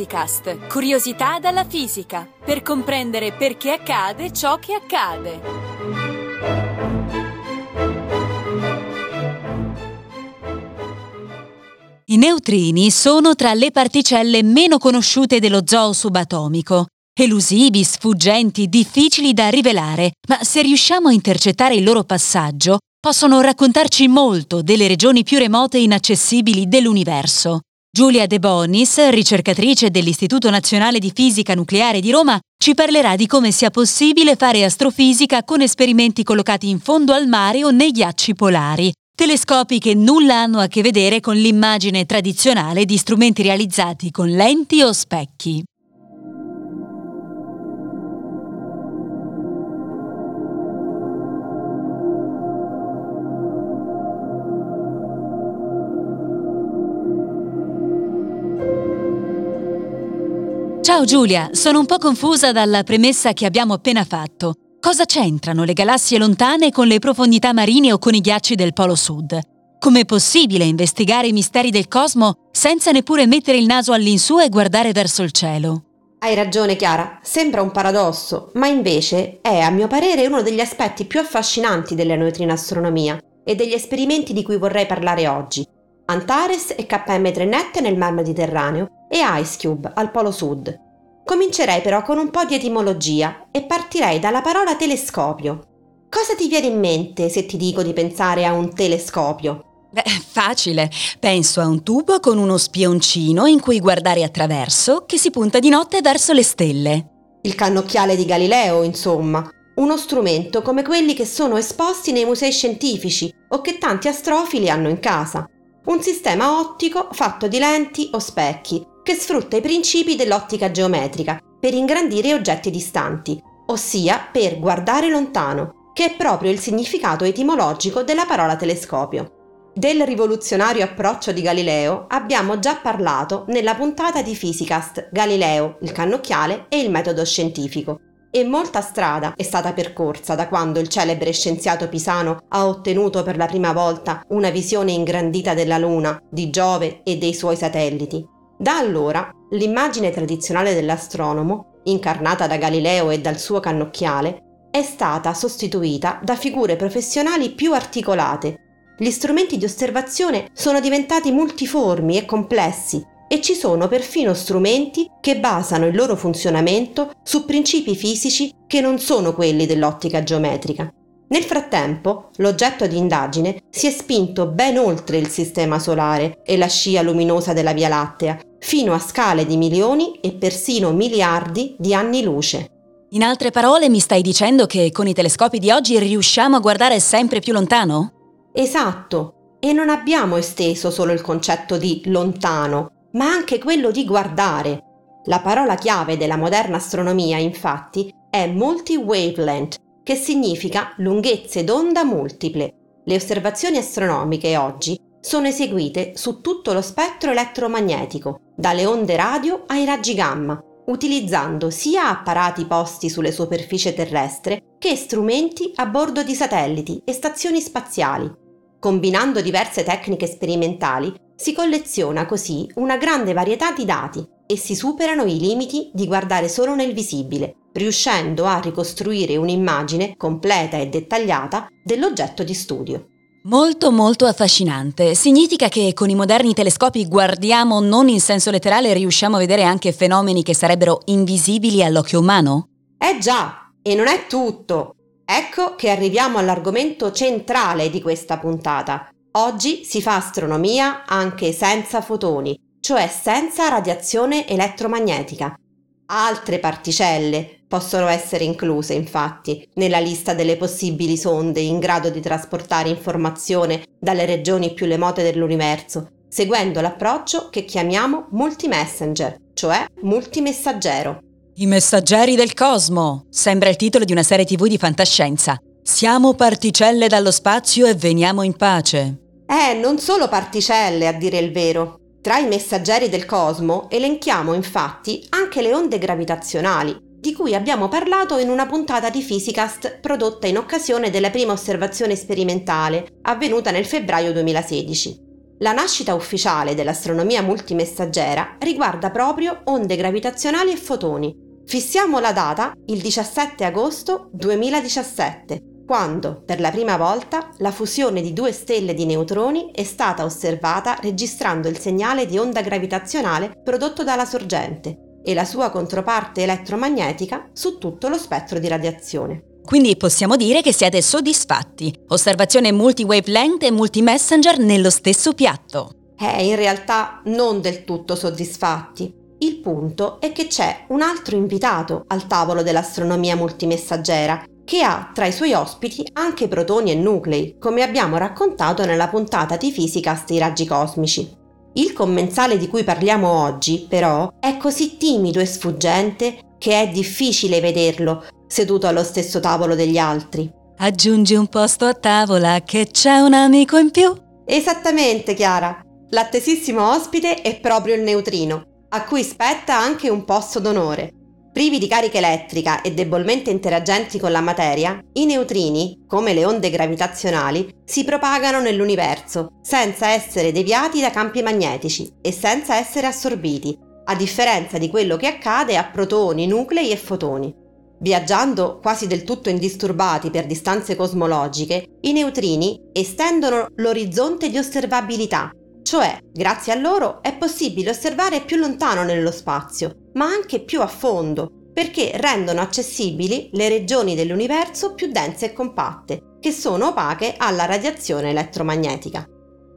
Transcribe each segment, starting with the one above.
Physicast, curiosità dalla fisica, per comprendere perché accade ciò che accade. I neutrini sono tra le particelle meno conosciute dello zoo subatomico. Elusivi, sfuggenti, difficili da rivelare, ma se riusciamo a intercettare il loro passaggio, possono raccontarci molto delle regioni più remote e inaccessibili dell'universo. Giulia De Bonis, ricercatrice dell'Istituto Nazionale di Fisica Nucleare di Roma, ci parlerà di come sia possibile fare astrofisica con esperimenti collocati in fondo al mare o nei ghiacci polari, telescopi che nulla hanno a che vedere con l'immagine tradizionale di strumenti realizzati con lenti o specchi. Ciao Giulia, sono un po' confusa dalla premessa che abbiamo appena fatto. Cosa c'entrano le galassie lontane con le profondità marine o con i ghiacci del Polo Sud? Com'è possibile investigare i misteri del cosmo senza neppure mettere il naso all'insù e guardare verso il cielo? Hai ragione Chiara, sembra un paradosso, ma invece è a mio parere uno degli aspetti più affascinanti della neutrinoastronomia e degli esperimenti di cui vorrei parlare oggi. Antares e KM3NET nel Mar Mediterraneo e Ice Cube al Polo Sud. Comincerei però con un po' di etimologia e partirei dalla parola telescopio. Cosa ti viene in mente se ti dico di pensare a un telescopio? Beh, facile. Penso a un tubo con uno spioncino in cui guardare attraverso che si punta di notte verso le stelle. Il cannocchiale di Galileo, insomma. Uno strumento come quelli che sono esposti nei musei scientifici o che tanti astrofili hanno in casa. Un sistema ottico fatto di lenti o specchi che sfrutta i principi dell'ottica geometrica per ingrandire oggetti distanti, ossia per guardare lontano, che è proprio il significato etimologico della parola telescopio. Del rivoluzionario approccio di Galileo abbiamo già parlato nella puntata di Physicast Galileo, il cannocchiale e il metodo scientifico. E molta strada è stata percorsa da quando il celebre scienziato pisano ha ottenuto per la prima volta una visione ingrandita della Luna, di Giove e dei suoi satelliti, da allora l'immagine tradizionale dell'astronomo, incarnata da Galileo e dal suo cannocchiale, è stata sostituita da figure professionali più articolate. Gli strumenti di osservazione sono diventati multiformi e complessi e ci sono perfino strumenti che basano il loro funzionamento su principi fisici che non sono quelli dell'ottica geometrica. Nel frattempo, l'oggetto di indagine si è spinto ben oltre il sistema solare e la scia luminosa della Via Lattea, fino a scale di milioni e persino miliardi di anni luce. In altre parole, mi stai dicendo che con i telescopi di oggi riusciamo a guardare sempre più lontano? Esatto, e non abbiamo esteso solo il concetto di lontano, ma anche quello di guardare. La parola chiave della moderna astronomia, infatti, è multi-wavelength, che significa lunghezze d'onda multiple. Le osservazioni astronomiche oggi sono eseguite su tutto lo spettro elettromagnetico, dalle onde radio ai raggi gamma, utilizzando sia apparati posti sulle superfici terrestre che strumenti a bordo di satelliti e stazioni spaziali. Combinando diverse tecniche sperimentali, si colleziona così una grande varietà di dati e si superano i limiti di guardare solo nel visibile, riuscendo a ricostruire un'immagine completa e dettagliata dell'oggetto di studio. Molto molto affascinante. Significa che con i moderni telescopi guardiamo non in senso letterale e riusciamo a vedere anche fenomeni che sarebbero invisibili all'occhio umano? Eh già, e non è tutto. Ecco che arriviamo all'argomento centrale di questa puntata. Oggi si fa astronomia anche senza fotoni, cioè senza radiazione elettromagnetica. Altre particelle, Possono essere incluse, infatti, nella lista delle possibili sonde in grado di trasportare informazione dalle regioni più remote dell'universo, seguendo l'approccio che chiamiamo multimessenger, cioè multimessaggero. I messaggeri del cosmo! Sembra il titolo di una serie tv di fantascienza. Siamo particelle dallo spazio e veniamo in pace. Eh, non solo particelle, a dire il vero. Tra i messaggeri del cosmo elenchiamo infatti anche le onde gravitazionali, di cui abbiamo parlato in una puntata di Physicast prodotta in occasione della prima osservazione sperimentale, avvenuta nel febbraio 2016. La nascita ufficiale dell'astronomia multimessaggera riguarda proprio onde gravitazionali e fotoni. Fissiamo la data il 17 agosto 2017, quando per la prima volta la fusione di due stelle di neutroni è stata osservata registrando il segnale di onda gravitazionale prodotto dalla sorgente e la sua controparte elettromagnetica su tutto lo spettro di radiazione. Quindi possiamo dire che siete soddisfatti. Osservazione multi-wavelength e multi-messenger nello stesso piatto. Eh, in realtà non del tutto soddisfatti. Il punto è che c'è un altro invitato al tavolo dell'astronomia multimessaggera che ha tra i suoi ospiti anche protoni e nuclei, come abbiamo raccontato nella puntata di fisica dei raggi cosmici. Il commensale di cui parliamo oggi, però, è così timido e sfuggente che è difficile vederlo seduto allo stesso tavolo degli altri. Aggiungi un posto a tavola che c'è un amico in più? Esattamente, Chiara. L'attesissimo ospite è proprio il neutrino, a cui spetta anche un posto d'onore. Privi di carica elettrica e debolmente interagenti con la materia, i neutrini, come le onde gravitazionali, si propagano nell'universo senza essere deviati da campi magnetici e senza essere assorbiti, a differenza di quello che accade a protoni, nuclei e fotoni. Viaggiando quasi del tutto indisturbati per distanze cosmologiche, i neutrini estendono l'orizzonte di osservabilità, cioè grazie a loro è possibile osservare più lontano nello spazio, ma anche più a fondo, perché rendono accessibili le regioni dell'universo più dense e compatte, che sono opache alla radiazione elettromagnetica.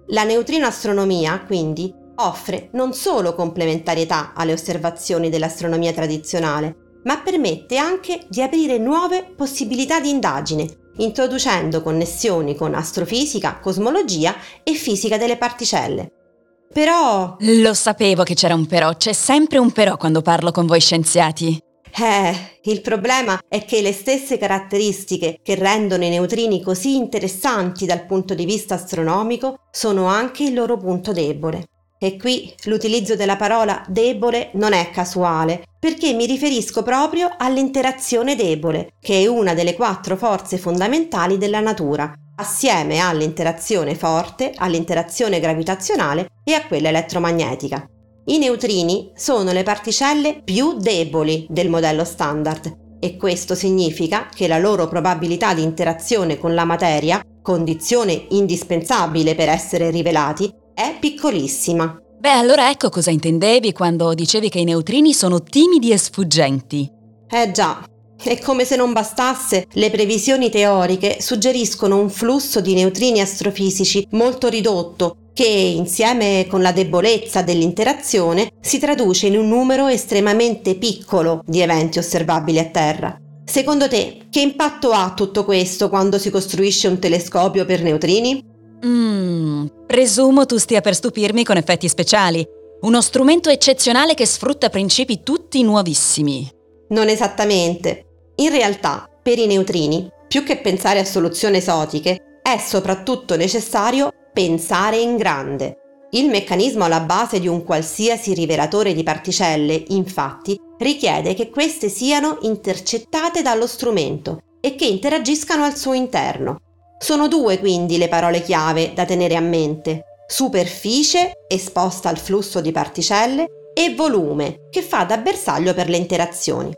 La neutrinoastronomia, quindi, offre non solo complementarietà alle osservazioni dell'astronomia tradizionale, ma permette anche di aprire nuove possibilità di indagine, introducendo connessioni con astrofisica, cosmologia e fisica delle particelle. Però... Lo sapevo che c'era un però, c'è sempre un però quando parlo con voi scienziati. Eh, il problema è che le stesse caratteristiche che rendono i neutrini così interessanti dal punto di vista astronomico sono anche il loro punto debole. E qui l'utilizzo della parola debole non è casuale, perché mi riferisco proprio all'interazione debole, che è una delle quattro forze fondamentali della natura, assieme all'interazione forte, all'interazione gravitazionale e a quella elettromagnetica. I neutrini sono le particelle più deboli del modello standard e questo significa che la loro probabilità di interazione con la materia, condizione indispensabile per essere rivelati, è piccolissima. Beh, allora ecco cosa intendevi quando dicevi che i neutrini sono timidi e sfuggenti. Eh già, e come se non bastasse, le previsioni teoriche suggeriscono un flusso di neutrini astrofisici molto ridotto che, insieme con la debolezza dell'interazione, si traduce in un numero estremamente piccolo di eventi osservabili a Terra. Secondo te, che impatto ha tutto questo quando si costruisce un telescopio per neutrini? Mmm, presumo tu stia per stupirmi con effetti speciali. Uno strumento eccezionale che sfrutta principi tutti nuovissimi. Non esattamente. In realtà, per i neutrini, più che pensare a soluzioni esotiche, è soprattutto necessario pensare in grande. Il meccanismo alla base di un qualsiasi rivelatore di particelle, infatti, richiede che queste siano intercettate dallo strumento e che interagiscano al suo interno, sono due quindi le parole chiave da tenere a mente. Superficie, esposta al flusso di particelle, e volume, che fa da bersaglio per le interazioni.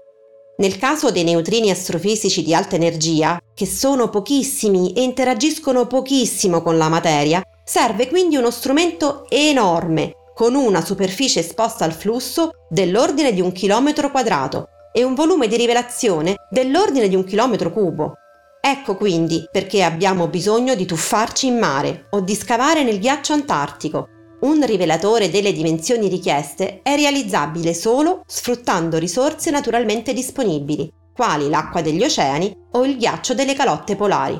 Nel caso dei neutrini astrofisici di alta energia, che sono pochissimi e interagiscono pochissimo con la materia, serve quindi uno strumento enorme, con una superficie esposta al flusso dell'ordine di un chilometro quadrato e un volume di rivelazione dell'ordine di un chilometro cubo. Ecco quindi perché abbiamo bisogno di tuffarci in mare o di scavare nel ghiaccio antartico. Un rivelatore delle dimensioni richieste è realizzabile solo sfruttando risorse naturalmente disponibili, quali l'acqua degli oceani o il ghiaccio delle calotte polari.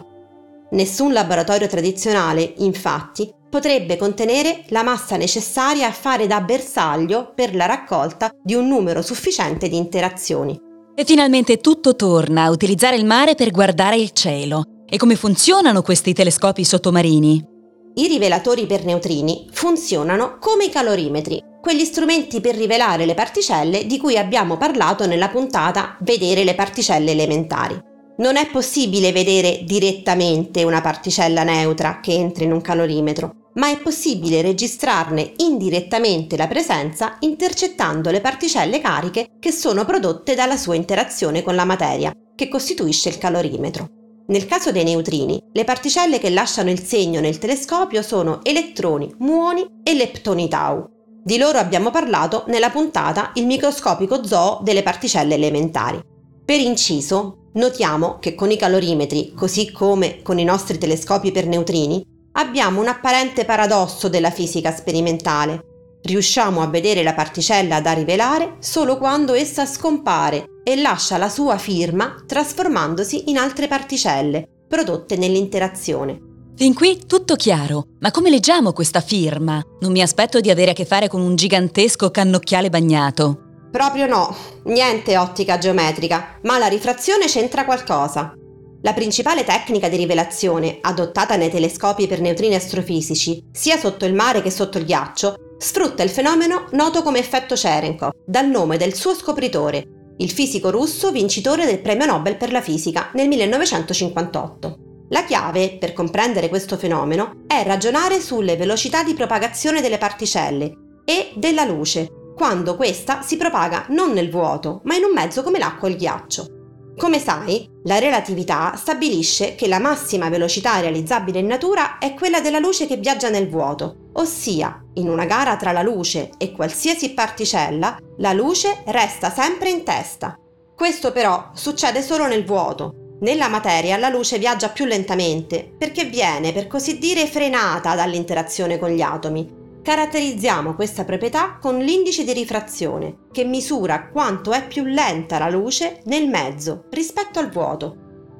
Nessun laboratorio tradizionale, infatti, potrebbe contenere la massa necessaria a fare da bersaglio per la raccolta di un numero sufficiente di interazioni. E finalmente tutto torna a utilizzare il mare per guardare il cielo. E come funzionano questi telescopi sottomarini? I rivelatori per neutrini funzionano come i calorimetri, quegli strumenti per rivelare le particelle di cui abbiamo parlato nella puntata Vedere le particelle elementari. Non è possibile vedere direttamente una particella neutra che entra in un calorimetro, ma è possibile registrarne indirettamente la presenza intercettando le particelle cariche che sono prodotte dalla sua interazione con la materia, che costituisce il calorimetro. Nel caso dei neutrini, le particelle che lasciano il segno nel telescopio sono elettroni, muoni e leptoni tau. Di loro abbiamo parlato nella puntata Il microscopico zoo delle particelle elementari. Per inciso, notiamo che con i calorimetri, così come con i nostri telescopi per neutrini, abbiamo un apparente paradosso della fisica sperimentale. Riusciamo a vedere la particella da rivelare solo quando essa scompare e lascia la sua firma trasformandosi in altre particelle prodotte nell'interazione. Fin qui tutto chiaro, ma come leggiamo questa firma? Non mi aspetto di avere a che fare con un gigantesco cannocchiale bagnato. Proprio no, niente ottica geometrica, ma la rifrazione c'entra qualcosa. La principale tecnica di rivelazione, adottata nei telescopi per neutrini astrofisici, sia sotto il mare che sotto il ghiaccio, sfrutta il fenomeno noto come effetto Cherenkov, dal nome del suo scopritore, il fisico russo vincitore del premio Nobel per la fisica nel 1958. La chiave per comprendere questo fenomeno è ragionare sulle velocità di propagazione delle particelle e della luce, quando questa si propaga non nel vuoto, ma in un mezzo come l'acqua o il ghiaccio. Come sai, la relatività stabilisce che la massima velocità realizzabile in natura è quella della luce che viaggia nel vuoto, ossia, in una gara tra la luce e qualsiasi particella, la luce resta sempre in testa. Questo però succede solo nel vuoto. Nella materia la luce viaggia più lentamente perché viene, per così dire, frenata dall'interazione con gli atomi Caratterizziamo questa proprietà con l'indice di rifrazione, che misura quanto è più lenta la luce nel mezzo rispetto al vuoto.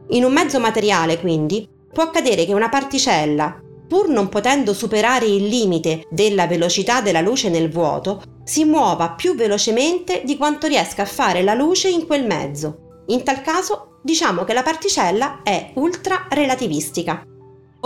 In un mezzo materiale, quindi, può accadere che una particella, pur non potendo superare il limite della velocità della luce nel vuoto, si muova più velocemente di quanto riesca a fare la luce in quel mezzo. In tal caso diciamo che la particella è ultra relativistica.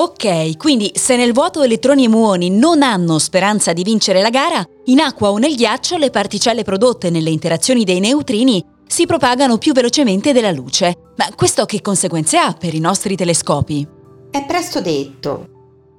Ok, quindi se nel vuoto elettroni e muoni non hanno speranza di vincere la gara, in acqua o nel ghiaccio le particelle prodotte nelle interazioni dei neutrini si propagano più velocemente della luce. Ma questo che conseguenze ha per i nostri telescopi? È presto detto.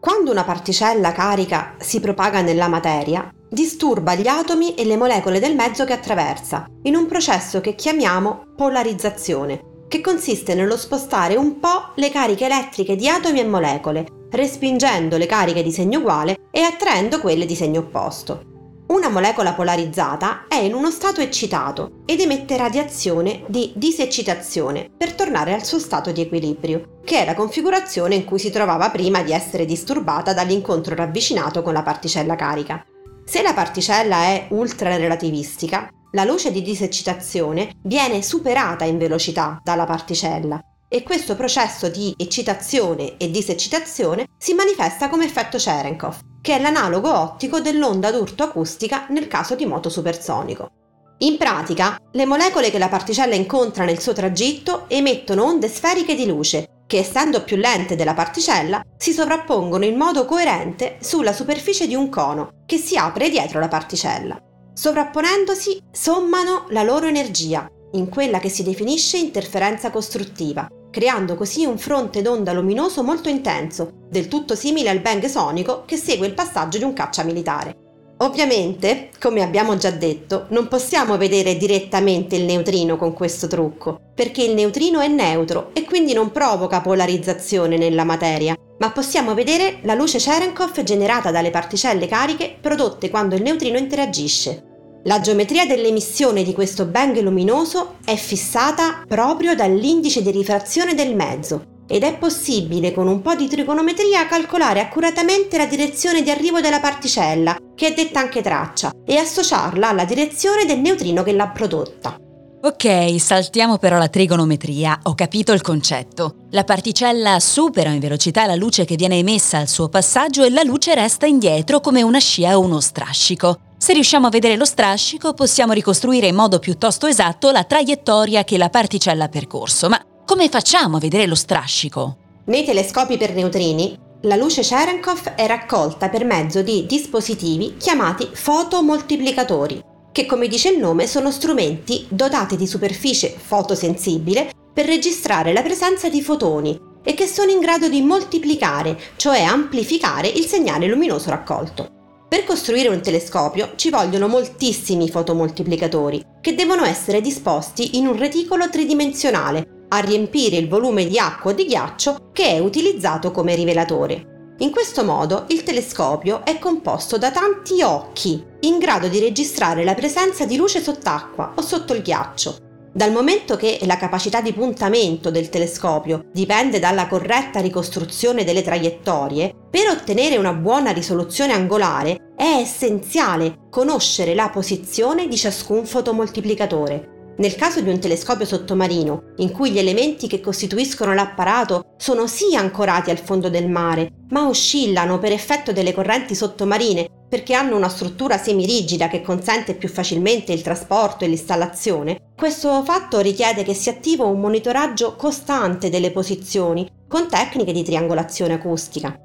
Quando una particella carica si propaga nella materia, disturba gli atomi e le molecole del mezzo che attraversa, in un processo che chiamiamo polarizzazione, che consiste nello spostare un po' le cariche elettriche di atomi e molecole, respingendo le cariche di segno uguale e attraendo quelle di segno opposto. Una molecola polarizzata è in uno stato eccitato ed emette radiazione di diseccitazione per tornare al suo stato di equilibrio, che è la configurazione in cui si trovava prima di essere disturbata dall'incontro ravvicinato con la particella carica. Se la particella è ultrarelativistica, la luce di diseccitazione viene superata in velocità dalla particella e questo processo di eccitazione e diseccitazione si manifesta come effetto Cherenkov, che è l'analogo ottico dell'onda d'urto acustica nel caso di moto supersonico. In pratica, le molecole che la particella incontra nel suo tragitto emettono onde sferiche di luce che essendo più lente della particella si sovrappongono in modo coerente sulla superficie di un cono che si apre dietro la particella. Sovrapponendosi sommano la loro energia in quella che si definisce interferenza costruttiva, creando così un fronte d'onda luminoso molto intenso, del tutto simile al bang sonico che segue il passaggio di un caccia militare. Ovviamente, come abbiamo già detto, non possiamo vedere direttamente il neutrino con questo trucco, perché il neutrino è neutro e quindi non provoca polarizzazione nella materia, ma possiamo vedere la luce Cherenkov generata dalle particelle cariche prodotte quando il neutrino interagisce. La geometria dell'emissione di questo bang luminoso è fissata proprio dall'indice di rifrazione del mezzo ed è possibile con un po' di trigonometria calcolare accuratamente la direzione di arrivo della particella, che è detta anche traccia, e associarla alla direzione del neutrino che l'ha prodotta. Ok, saltiamo però la trigonometria, ho capito il concetto. La particella supera in velocità la luce che viene emessa al suo passaggio e la luce resta indietro come una scia o uno strascico. Se riusciamo a vedere lo strascico, possiamo ricostruire in modo piuttosto esatto la traiettoria che la particella ha percorso. Ma come facciamo a vedere lo strascico? Nei telescopi per neutrini, la luce Cherenkov è raccolta per mezzo di dispositivi chiamati fotomoltiplicatori, che come dice il nome sono strumenti dotati di superficie fotosensibile per registrare la presenza di fotoni, e che sono in grado di moltiplicare, cioè amplificare il segnale luminoso raccolto. Per costruire un telescopio ci vogliono moltissimi fotomoltiplicatori che devono essere disposti in un reticolo tridimensionale a riempire il volume di acqua o di ghiaccio che è utilizzato come rivelatore. In questo modo il telescopio è composto da tanti occhi, in grado di registrare la presenza di luce sott'acqua o sotto il ghiaccio. Dal momento che la capacità di puntamento del telescopio dipende dalla corretta ricostruzione delle traiettorie, per ottenere una buona risoluzione angolare è essenziale conoscere la posizione di ciascun fotomoltiplicatore. Nel caso di un telescopio sottomarino, in cui gli elementi che costituiscono l'apparato sono sì ancorati al fondo del mare, ma oscillano per effetto delle correnti sottomarine perché hanno una struttura semirigida che consente più facilmente il trasporto e l'installazione, questo fatto richiede che si attiva un monitoraggio costante delle posizioni con tecniche di triangolazione acustica.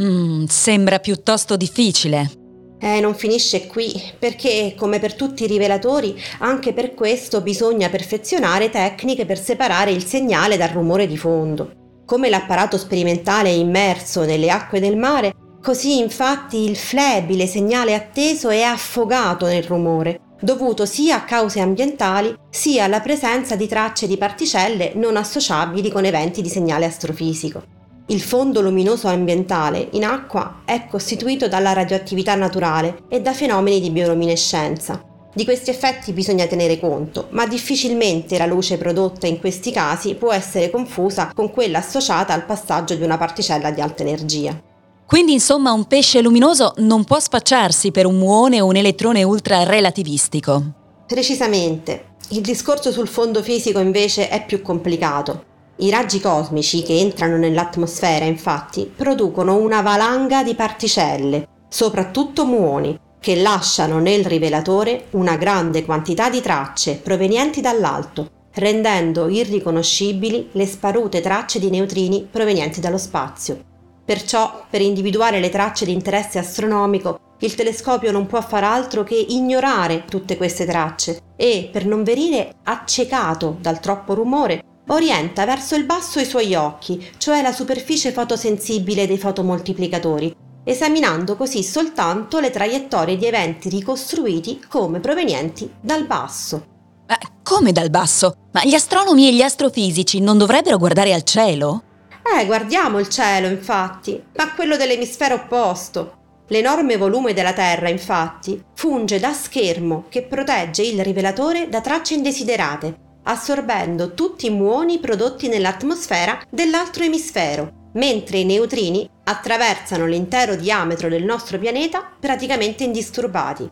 Mm, sembra piuttosto difficile. Eh, non finisce qui, perché come per tutti i rivelatori, anche per questo bisogna perfezionare tecniche per separare il segnale dal rumore di fondo. Come l'apparato sperimentale è immerso nelle acque del mare, così infatti il flebile segnale atteso è affogato nel rumore, dovuto sia a cause ambientali sia alla presenza di tracce di particelle non associabili con eventi di segnale astrofisico. Il fondo luminoso ambientale in acqua è costituito dalla radioattività naturale e da fenomeni di bioluminescenza. Di questi effetti bisogna tenere conto, ma difficilmente la luce prodotta in questi casi può essere confusa con quella associata al passaggio di una particella di alta energia. Quindi insomma un pesce luminoso non può spacciarsi per un muone o un elettrone ultra relativistico. Precisamente. Il discorso sul fondo fisico invece è più complicato. I raggi cosmici che entrano nell'atmosfera, infatti, producono una valanga di particelle, soprattutto muoni, che lasciano nel rivelatore una grande quantità di tracce provenienti dall'alto, rendendo irriconoscibili le sparute tracce di neutrini provenienti dallo spazio. Perciò, per individuare le tracce di interesse astronomico, il telescopio non può far altro che ignorare tutte queste tracce e, per non venire accecato dal troppo rumore, orienta verso il basso i suoi occhi, cioè la superficie fotosensibile dei fotomoltiplicatori, esaminando così soltanto le traiettorie di eventi ricostruiti come provenienti dal basso. Ma come dal basso? Ma gli astronomi e gli astrofisici non dovrebbero guardare al cielo? Eh, guardiamo il cielo, infatti, ma quello dell'emisfero opposto. L'enorme volume della Terra, infatti, funge da schermo che protegge il rivelatore da tracce indesiderate assorbendo tutti i muoni prodotti nell'atmosfera dell'altro emisfero, mentre i neutrini attraversano l'intero diametro del nostro pianeta praticamente indisturbati.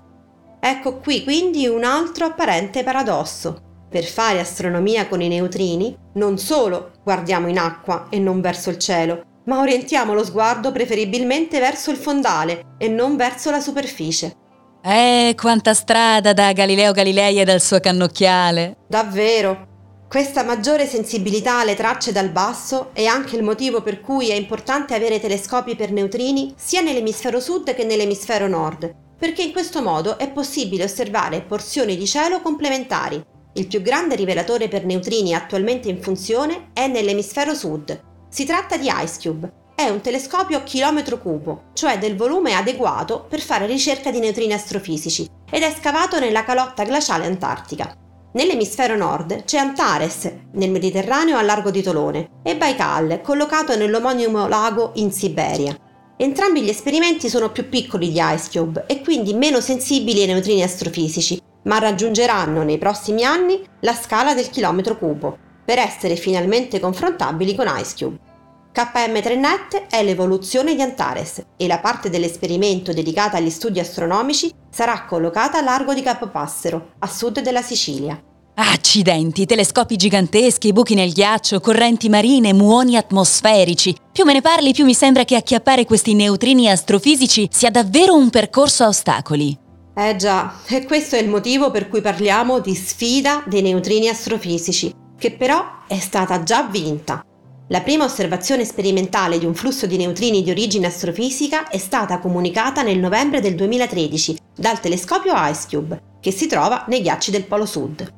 Ecco qui quindi un altro apparente paradosso. Per fare astronomia con i neutrini, non solo guardiamo in acqua e non verso il cielo, ma orientiamo lo sguardo preferibilmente verso il fondale e non verso la superficie. Eh, quanta strada da Galileo Galilei e dal suo cannocchiale. Davvero. Questa maggiore sensibilità alle tracce dal basso è anche il motivo per cui è importante avere telescopi per neutrini sia nell'emisfero sud che nell'emisfero nord, perché in questo modo è possibile osservare porzioni di cielo complementari. Il più grande rivelatore per neutrini attualmente in funzione è nell'emisfero sud. Si tratta di IceCube, è un telescopio a chilometro cubo, cioè del volume adeguato per fare ricerca di neutrini astrofisici, ed è scavato nella calotta glaciale antartica. Nell'emisfero nord c'è Antares, nel Mediterraneo a largo di Tolone, e Baikal, collocato nell'omonimo lago in Siberia. Entrambi gli esperimenti sono più piccoli di IceCube e quindi meno sensibili ai neutrini astrofisici, ma raggiungeranno nei prossimi anni la scala del chilometro cubo, per essere finalmente confrontabili con IceCube. KM3Net è l'evoluzione di Antares e la parte dell'esperimento dedicata agli studi astronomici sarà collocata a largo di Capo Passero, a sud della Sicilia. Accidenti, telescopi giganteschi, buchi nel ghiaccio, correnti marine, muoni atmosferici. Più me ne parli, più mi sembra che acchiappare questi neutrini astrofisici sia davvero un percorso a ostacoli. Eh già, e questo è il motivo per cui parliamo di sfida dei neutrini astrofisici, che però è stata già vinta. La prima osservazione sperimentale di un flusso di neutrini di origine astrofisica è stata comunicata nel novembre del 2013 dal telescopio IceCube, che si trova nei ghiacci del Polo Sud.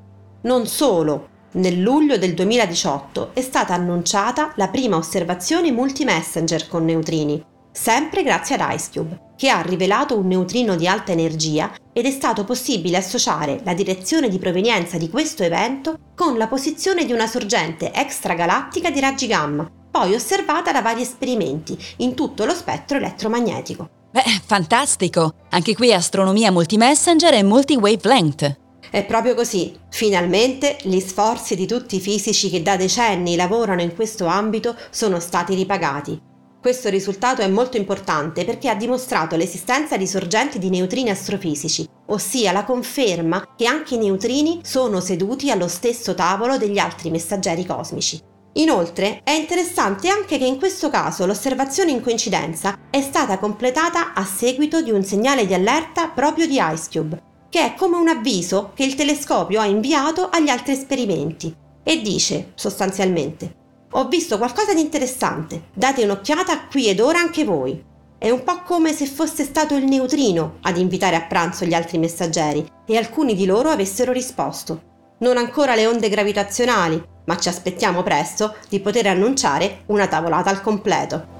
Non solo, Nel luglio del 2018 è stata annunciata la prima osservazione multi-messenger con neutrini, sempre grazie ad IceCube, che ha rivelato un neutrino di alta energia ed è stato possibile associare la direzione di provenienza di questo evento con la posizione di una sorgente extragalattica di raggi gamma, poi osservata da vari esperimenti in tutto lo spettro elettromagnetico. Beh, fantastico! Anche qui astronomia multimessenger e multi-wavelength. È proprio così. Finalmente gli sforzi di tutti i fisici che da decenni lavorano in questo ambito sono stati ripagati. Questo risultato è molto importante perché ha dimostrato l'esistenza di sorgenti di neutrini astrofisici, ossia la conferma che anche i neutrini sono seduti allo stesso tavolo degli altri messaggeri cosmici. Inoltre è interessante anche che in questo caso l'osservazione in coincidenza è stata completata a seguito di un segnale di allerta proprio di IceCube, che è come un avviso che il telescopio ha inviato agli altri esperimenti e dice sostanzialmente ho visto qualcosa di interessante, date un'occhiata qui ed ora anche voi. È un po' come se fosse stato il neutrino ad invitare a pranzo gli altri messaggeri e alcuni di loro avessero risposto. Non ancora le onde gravitazionali, ma ci aspettiamo presto di poter annunciare una tavolata al completo.